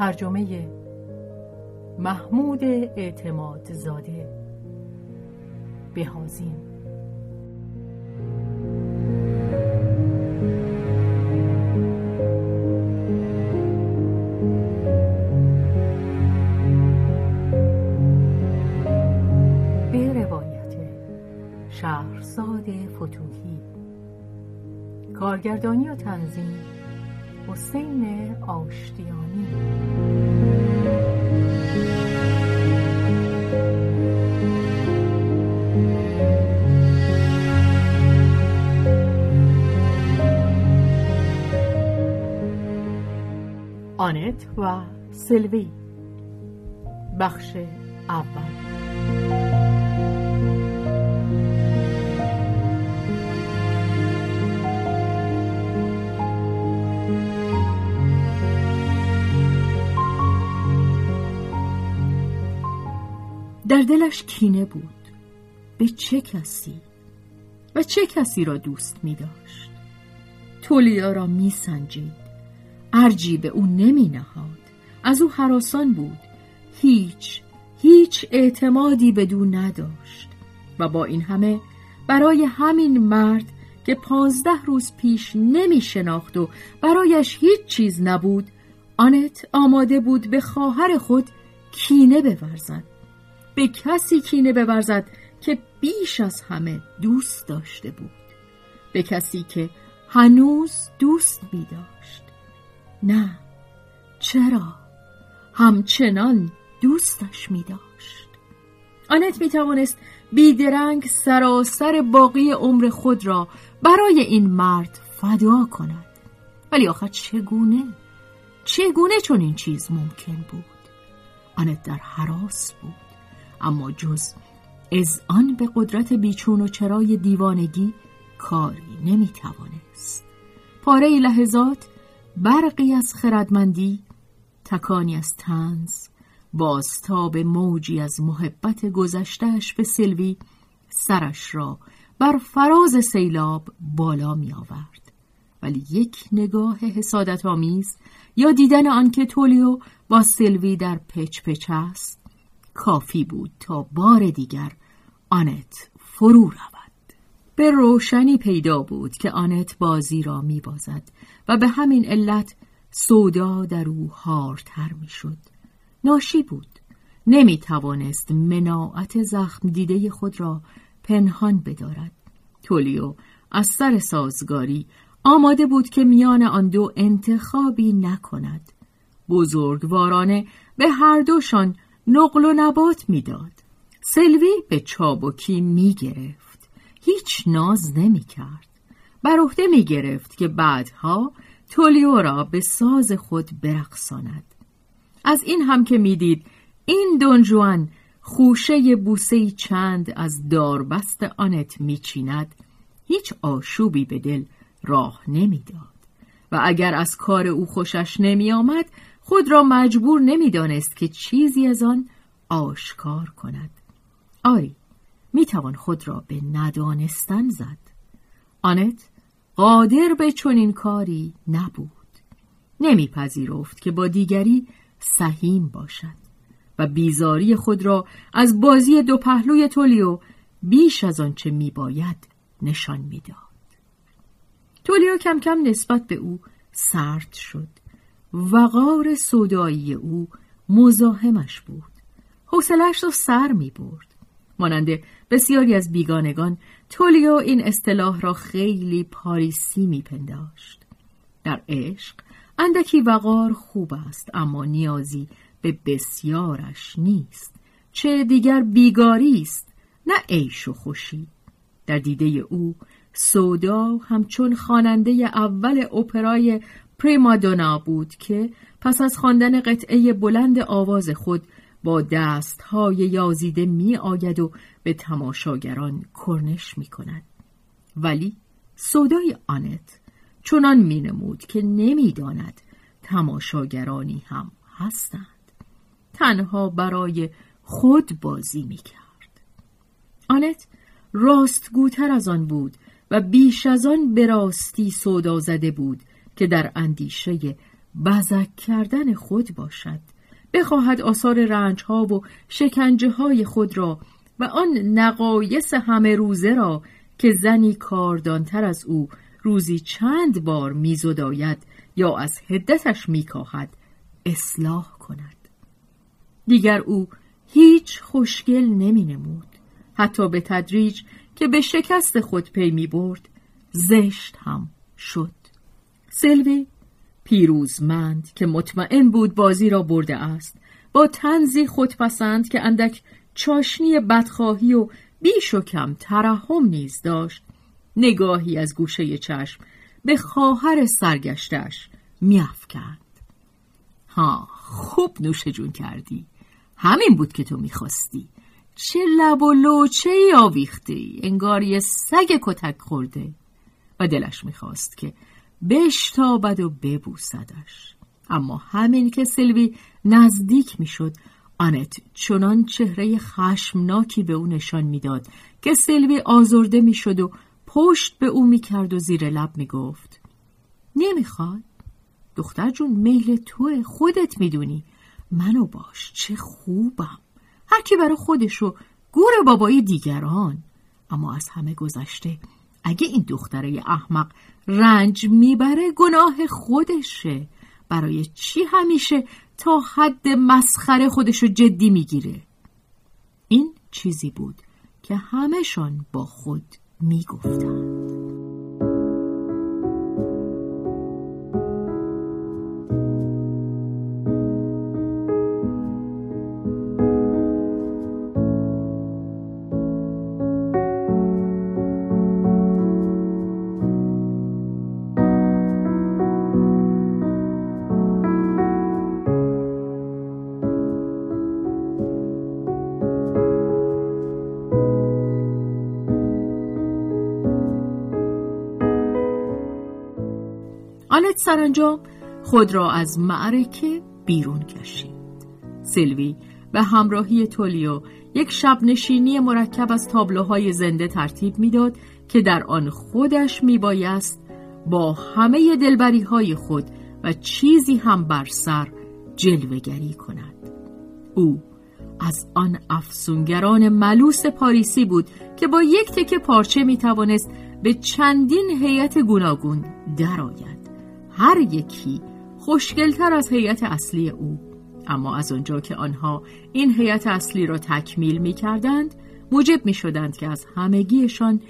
ترجمه محمود اعتماد زاده. بهازین به روایت شهرزاد فتوحی. کارگردانی و تنظیم حسین آشتیانی. آنت و سلوی. بخش اول. در دلش کینه بود. به چه کسی؟ و چه کسی را دوست می داشت؟ تولیا را می سنجید. ارجی به او نمی نهاد. از او حراسان بود. هیچ هیچ اعتمادی به دو نداشت. و با این همه برای همین مرد که پانزده روز پیش نمی شناخت و برایش هیچ چیز نبود آنت آماده بود به خواهر خود کینه بورزد. به کسی کینه بورزد که بیش از همه دوست داشته بود. به کسی که هنوز دوست می داشت. نه چرا؟ همچنان دوستش می داشت. آنت می توانست بیدرنگ سراسر باقی عمر خود را برای این مرد فدا کند. ولی آخر چگونه؟ چگونه چون این چیز ممکن بود؟ آنت در حراس بود. اما جز از آن به قدرت بیچون و چرای دیوانگی کاری نمی‌توانست پاره لحظات برقی از خردمندی تکانی از تنز بازتاب موجی از محبت گذشتهش به سلوی سرش را بر فراز سیلاب بالا می آورد. ولی یک نگاه حسادت آمیز یا دیدن آنکه تولیو با سلوی در پچ پچ است کافی بود تا بار دیگر آنت فرو رود. به روشنی پیدا بود که آنت بازی را می بازد و به همین علت سودا در او هارتر می شد ناشی بود. نمی توانست مناعت زخم دیده خود را پنهان بدارد. تولیو از سر سازگاری آماده بود که میان آن دو انتخابی نکند. بزرگوارانه به هر دوشان نقل و نبات می‌داد. سلوی به چابکی می گرفت. هیچ ناز نمی کرد. بر عهده می گرفت که بعدها تولیو را به ساز خود برقصاند. از این هم که می‌دید این دونجوان خوشه بوسه چند از داربست آنت میچیند هیچ آشوبی به دل راه نمی‌داد و اگر از کار او خوشش نمی آمد خود را مجبور نمی‌دانست که چیزی از آن آشکار کند. آری می‌توان خود را به ندانستن زد. آنت قادر به چنین کاری نبود. نمیپذیرفت که با دیگری سهیم باشد و بیزاری خود را از بازی دو پهلوی تولیو بیش از آنچه میباید نشان می‌داد. تولیو کم کم نسبت به او سرد شد. وقار صدایی او مزاحمش بود. حوصلش را سر می برد مانند بسیاری از بیگانگان تولیو این اصطلاح را خیلی پاریسی میپنداشت. در عشق اندکی وقار خوب است اما نیازی به بسیارش نیست. چه دیگر بیگاری است نه عیش و خوشی. در دیده او سودا همچون خواننده اول اپرای پریمادونا بود که پس از خواندن قطعه بلند آواز خود با دستهای یازیده می آید و به تماشاگران کرنش می کند. ولی سودای آنت چنان می نمود که نمی‌داند تماشاگرانی هم هستند. تنها برای خود بازی می کرد. آنت راستگوتر از آن بود و بیش از آن به راستی سودا زده بود که در اندیشه بزک کردن خود باشد. بخواهد آثار رنج ها و شکنجه های خود را و آن نقایص همه روزه را که زنی کاردانتر از او روزی چند بار میزداید یا از هدتش میکاهد اصلاح کند. دیگر او هیچ خوشگل نمی نمود حتی به تدریج که به شکست خود پی می برد زشت هم شد. سلوی پیروزمند که مطمئن بود بازی را برده است با تنزی خودپسند که اندک چاشنی بدخواهی و بیش و کم ترحم نیز داشت نگاهی از گوشه چشم به خواهر سرگشتش میافکند. ها خوب نوش جون کردی. همین بود که تو می‌خواستی. چه لب و لوچه ای آویختی. انگار یه سگ کتک خورده. و دلش می‌خواست که بشتابد و ببوسدش. اما همین که سلوی نزدیک می‌شد آنت چنان چهره خشمناکی به او نشان می‌داد که سلوی آزرده می‌شد و پشت به او می‌کرد و زیر لب می‌گفت نمی‌خواد. دختر جون میل توه خودت می‌دونی. منو باش چه خوبم. هر کی برای خودشو گور بابای دیگران. اما از همه گذشته اگه این دختره احمق رنج می‌بره گناه خودشه. برای چی همیشه تا حد مسخره خودشو جدی می‌گیره؟ این چیزی بود که همهشان با خود می‌گفتند. آنت سرانجام خود را از معرکه بیرون کشید. سلوی به همراهی تولیو یک شب نشینی مرکب از تابلوهای زنده ترتیب می‌داد که در آن خودش میبایست با همه دلبری های خود و چیزی هم بر سر جلوگری کند. او از آن افسونگران ملوس پاریسی بود که با یک تکه پارچه می توانست به چندین هیئت گوناگون درآید. هر یکی خوشگلتر از هیئت اصلی او. اما از آنجا که آنها این هیئت اصلی را تکمیل می کردند موجب می شدند که از همگیشان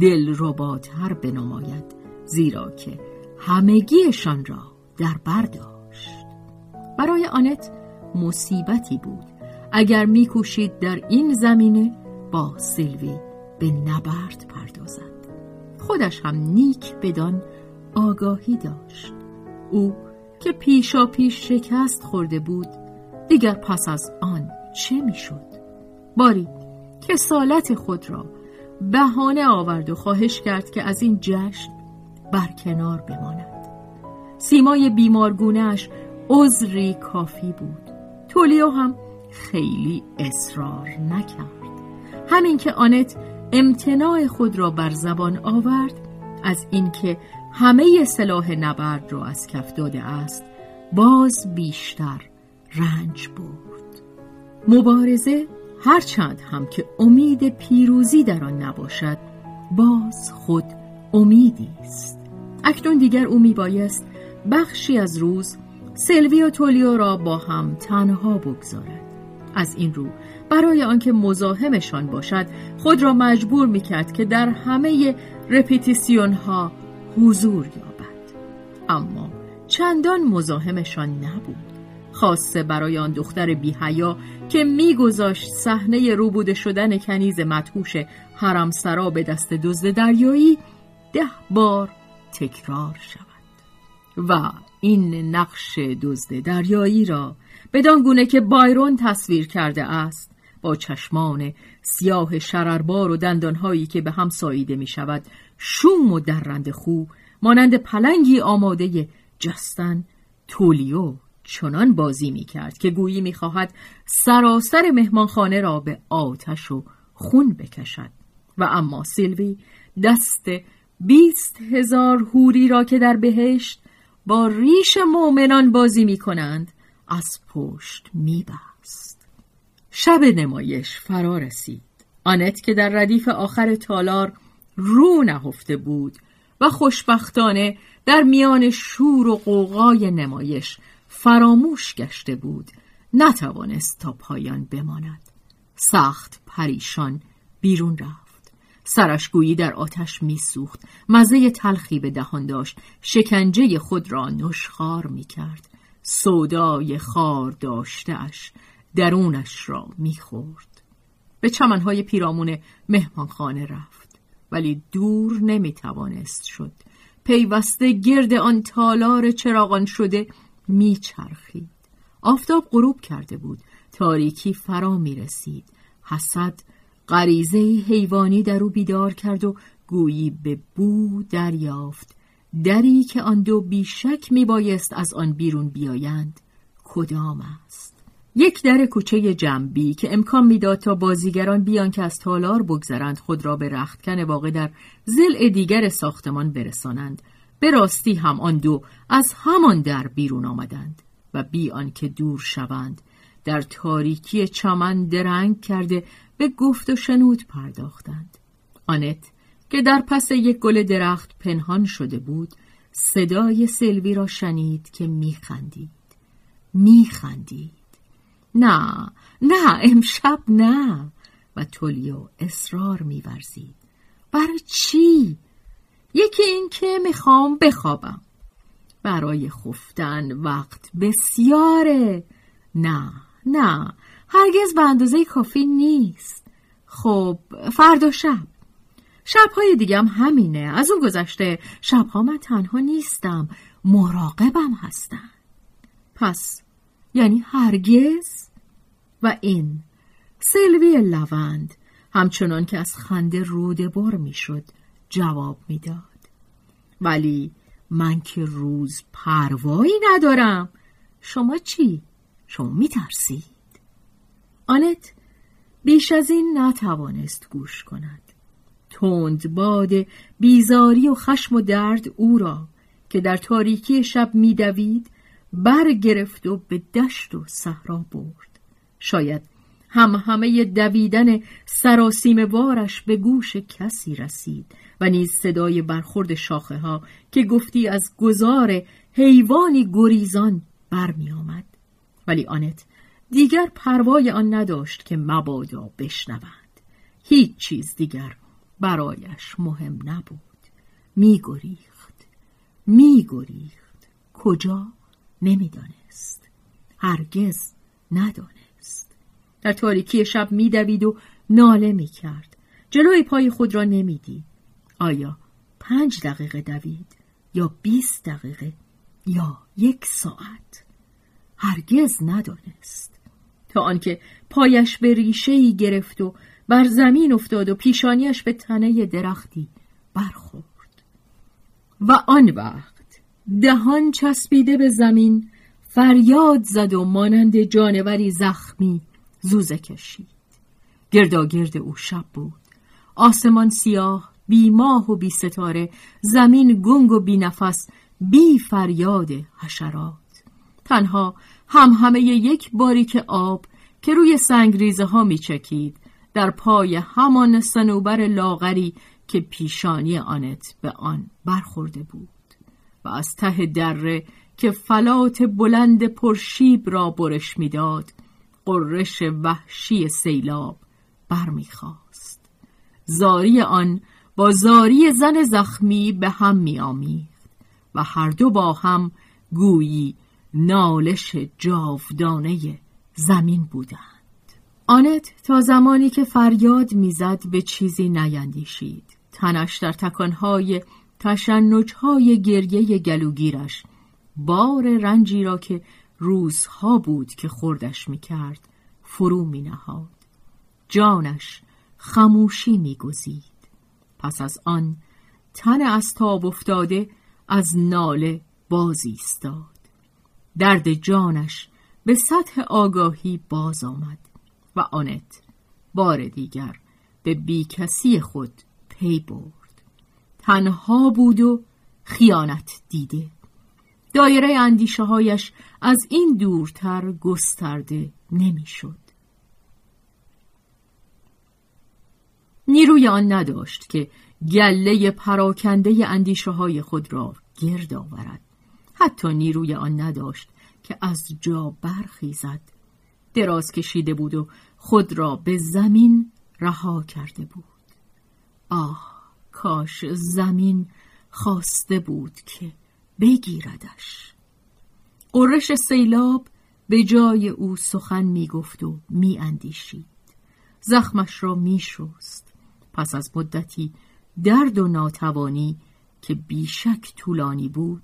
دلرباتر بنماید زیرا که همگیشان را در برداشت برای آنت مصیبتی بود. اگر میکوشید در این زمینه با سلوی به نبرد پردازد. خودش هم نیک بدان آگاهی داشت. او که پیشا پیش شکست خورده بود دیگر پس از آن چه می‌شد؟ باری که سالت خود را بهانه آورد و خواهش کرد که از این جشن برکنار بماند. سیمای بیمارگونهش عذری کافی بود. تولیو هم خیلی اصرار نکرد. همین که آنت امتناع خود را بر زبان آورد از اینکه همه سلاح نبرد را از کف داده است باز بیشتر رنج برد. مبارزه هرچند هم که امید پیروزی در آن نباشد باز خود امیدی است. اکنون دیگر او میبایست بخشی از روز سلوی و تولیو را با هم تنها بگذارد. از این رو برای آنکه مزاحمشان باشد خود را مجبور می‌کرد که در همه رپیتیسیون ها حضور یابد. اما چندان مزاحمشان نبود. خاصه برای آن دختر بیهیا که میگذاشت صحنه روبوده شدن کنیز مدهوش حرمسرا به دست دزد دریایی ده بار تکرار شود. و این نقش دزد دریایی را بدان گونه که بایرون تصویر کرده است با چشمان سیاه شرربار و دندانهایی که به هم ساییده می شود شوم و درند خو مانند پلنگی آماده جستن تولیو چنان بازی می کرد که گویی می خواهد سراسر مهمانخانه را به آتش و خون بکشد و اما سیلوی دست بیست هزار هوری را که در بهشت با ریش مؤمنان بازی می کنند از پشت می بست. شب نمایش فرا رسید. آنت که در ردیف آخر تالار رو نهفته بود و خوشبختانه در میان شور و قوقای نمایش فراموش گشته بود نتوانست تا پایان بماند. سخت پریشان بیرون رفت. سرش گویی در آتش میسوخت. مزه تلخی به دهان داشت. شکنجه خود را نشخار می‌کرد. سودای خار داشتهاش. درونش را می‌خورد. به چمنهای پیرامون مهمانخانه رفت. ولی دور نمی‌توانست شد. پیوسته گرد آن تالار چراغان شده میچرخید. آفتاب غروب کرده بود. تاریکی فرا می رسید حسد غریزه حیوانی در او بیدار کرد و گویی به بو دریافت. دری که آن دو بیشک می بایست از آن بیرون بیایند کدام است؟ یک در کوچه جنبی که امکان می‌داد تا بازیگران بیان که از تالار بگذرند خود را به رختکن واقع در زل دیگر ساختمان برسانند. به راستی هم آن دو از همان در بیرون آمدند و بی آنکه دور شوند در تاریکی چمن درنگ کرده به گفت و شنود پرداختند. آنت که در پس یک گل درخت پنهان شده بود صدای سلوی را شنید که میخندید. میخندید. نه نه امشب نه. و تولیو اصرار میورزید. برای چی؟ یکی این که می‌خوام بخوابم. برای خفتن وقت بسیاره. نه نه هرگز به اندازه کافی نیست. خب فردا شب. شبهای دیگم همینه. از اون گذشته شبها من تنها نیستم. مراقبم هستن. پس یعنی هرگز و این سلوی لوند همچنان که از خنده روده بار می‌شد جواب می‌داد ولی من که روز پروایی ندارم شما چی؟ شما میترسید؟ آنت بیش از این نتوانست گوش کند تند باد بیزاری و خشم و درد او را که در تاریکی شب میدوید برگرفت و به دشت و صحرا برد. شاید هم همه دویدن سراسیم وارش به گوش کسی رسید و نیز صدای برخورد شاخه ها که گفتی از گذار حیوانی گریزان برمی آمد. ولی آنت دیگر پروای آن نداشت که مبادا بشنوند. هیچ چیز دیگر برایش مهم نبود. می گریخت می گریخت کجا؟ نمی‌دانست. هرگز ندانست. در تاریکی شب میدوید و ناله می‌کرد. جلوی پای خود را نمی‌دید. آیا پنج دقیقه دوید یا بیست دقیقه یا یک ساعت؟ هرگز ندانست. تا آنکه پایش به ریشه ای گرفت و بر زمین افتاد و پیشانیش به تنه درختی برخورد. و آن وقت دهان چسبیده به زمین فریاد زد و مانند جانوری زخمی زوزه کشید. گرداگرد او شب بود. آسمان سیاه بی ماه و بی ستاره زمین گنگ و بی نفس بی فریاد حشرات. تنها هم همه یک باریک آب که روی سنگریزه ها می چکید در پای همان سنوبر لاغری که پیشانی آنت به آن برخورده بود. و از ته دره که فلات بلند پرشیب را برش می‌داد قررش وحشی سیلاب برمیخواست زاری آن با زاری زن زخمی به هم میآمیخت و هر دو با هم گویی نالش جاودانه زمین بودند. آنت تا زمانی که فریاد می‌زد به چیزی نیندیشید. تنش در تکانهای تشنجهای گریه گلوگیرش. بار رنجی را که روزها بود که خوردش می‌کرد فرو می نهاد. جانش خموشی میگزید. پس از آن تن از تاب افتاده از ناله بازی استاد درد جانش به سطح آگاهی باز آمد و آنت بار دیگر به بیکسی خود پی برد. تنها بود و خیانت دیده. دایره اندیشه هایش از این دورتر گسترده نمی‌شد. نیروی آن نداشت که گله پراکنده اندیشه های خود را گرد آورد. حتی نیروی آن نداشت که از جا برخیزد. دراز کشیده بود و خود را به زمین رها کرده بود. آه! کاش زمین خواسته بود که بگیردش. قرش سیلاب به جای او سخن می‌گفت و میاندیشید. زخمش را میشست. پس از مدتی درد و ناتوانی که بیشک طولانی بود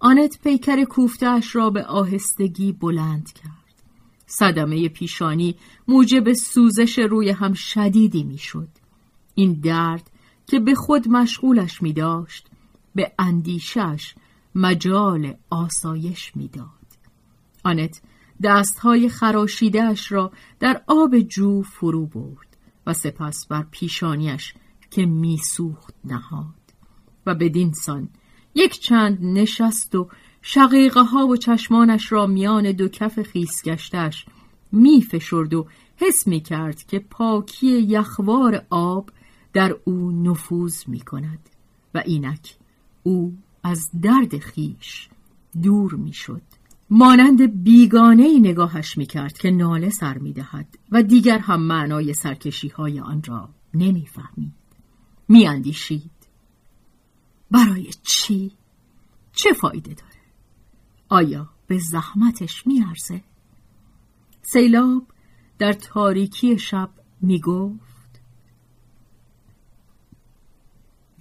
آنت پیکر کوفتش را به آهستگی بلند کرد. صدمه پیشانی موجب سوزش روی هم شدیدی می‌شد. این درد که به خود مشغولش می داشت به اندیشش مجال آسایش می‌داد. آنت دستهای خراشیدهش را در آب جو فرو برد و سپس بر پیشانیش که میسوخت نهاد و بدین سان یک چند نشست و شقیقه ها و چشمانش را میان دو کف خیسگشتش می فشرد و حس می کرد که پاکی یخوار آب در او نفوذ می کند و اینک او از درد خیش دور می شد. مانند بیگانه ای نگاهش می کرد که ناله سر می دهد و دیگر هم معنای سرکشی های آن را نمی فهمید. می اندیشید. برای چی؟ چه فایده داره؟ آیا به زحمتش می ارزه؟ سیلاب در تاریکی شب می گفت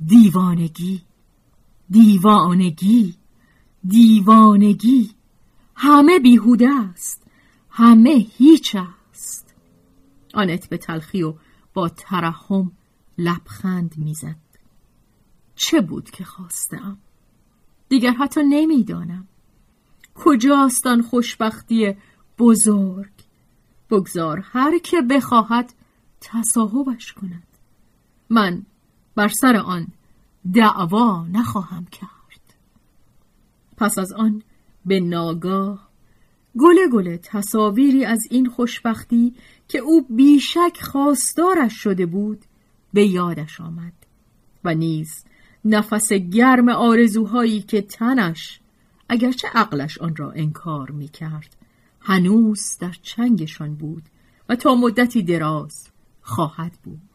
دیوانگی دیوانگی دیوانگی. همه بیهوده است همه هیچ است. آنت به تلخی و با ترحم لبخند می‌زد. چه بود که خواستم؟ دیگر حتی نمی‌دانم. کجاست آن خوشبختی بزرگ؟ بگذار هر که بخواهد تصاحبش کند. من بر سر آن دعوا نخواهم کرد. پس از آن به ناگاه گله گله تصاویری از این خوشبختی که او بیشک خواستارش شده بود به یادش آمد و نیز نفس گرم آرزوهایی که تنش اگرچه عقلش آن را انکار می کرد هنوز در چنگشان بود و تا مدتی دراز خواهد بود.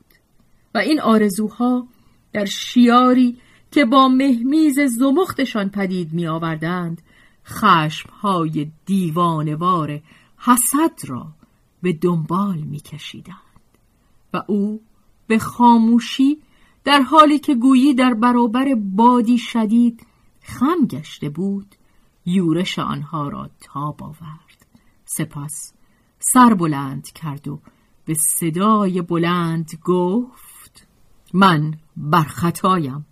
و این آرزوها در شیاری که با مهمیز زمختشان پدید می آوردند خشمهای دیوانوار حسد را به دنبال می کشیدند و او به خاموشی در حالی که گویی در برابر بادی شدید خم گشته بود یورش آنها را تاب آورد. سپس سر بلند کرد و به صدای بلند گفت من بر خطایم.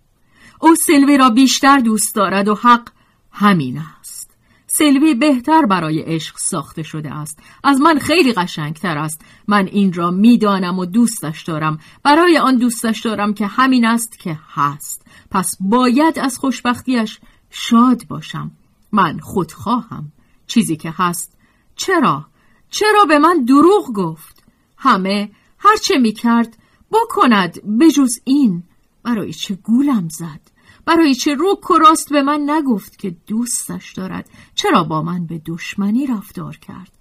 او سلوی را بیشتر دوست دارد و حق همین است. سلوی بهتر برای عشق ساخته شده است. از من خیلی قشنگتر است. من این را می‌دانم و دوستش دارم. برای آن دوستش دارم که همین است که هست. پس باید از خوشبختیش شاد باشم. من خودخواهم. چیزی که هست. چرا؟ چرا به من دروغ گفت؟ همه هرچه می کرد بکند بجز این. برای چه گولم زد؟ برای چه رو کراست به من نگفت که دوستش دارد؟ چرا با من به دشمنی رفتار کرد؟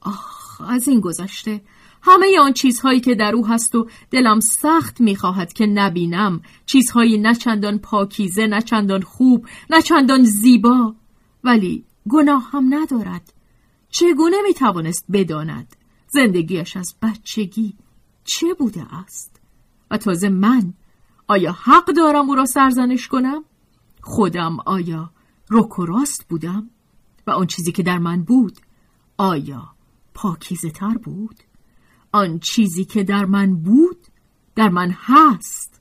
آخ از این گذشته همه آن چیزهایی که در او هست و دلم سخت می‌خواهد که نبینم. چیزهایی نچندان پاکیزه نچندان خوب نچندان زیبا. ولی گناه هم ندارد. چگونه می توانست بداند؟ زندگیش از بچگی. چه بوده است؟ و تازه من آیا حق دارم او را سرزنش کنم؟ خودم آیا رک و راست بودم؟ و آن چیزی که در من بود آیا پاکیزه تر بود؟ آن چیزی که در من بود در من هست.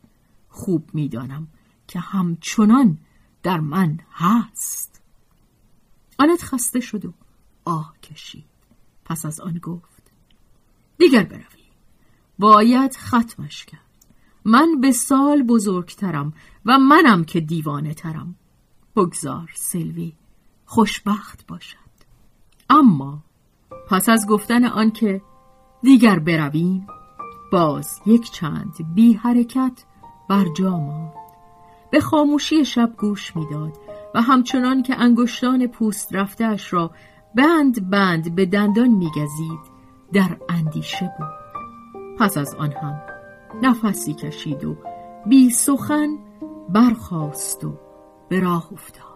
خوب می‌دانم که همچنان در من هست. آنت خسته شد و آه کشید. پس از آن گفت دیگر بروی باید ختمش کرد. من به سال بزرگترم و منم که دیوانه ترم. بگذار سلوی خوشبخت باشد. اما پس از گفتن آنکه دیگر برویم باز یک چند بی حرکت بر جا ماند. به خاموشی شب گوش می‌داد و همچنان که انگشتان پوست رفتهاش را بند بند به دندان میگزید در اندیشه بود. پس از آن هم نفسی کشید و بی سخن برخاست و به راه افتاد.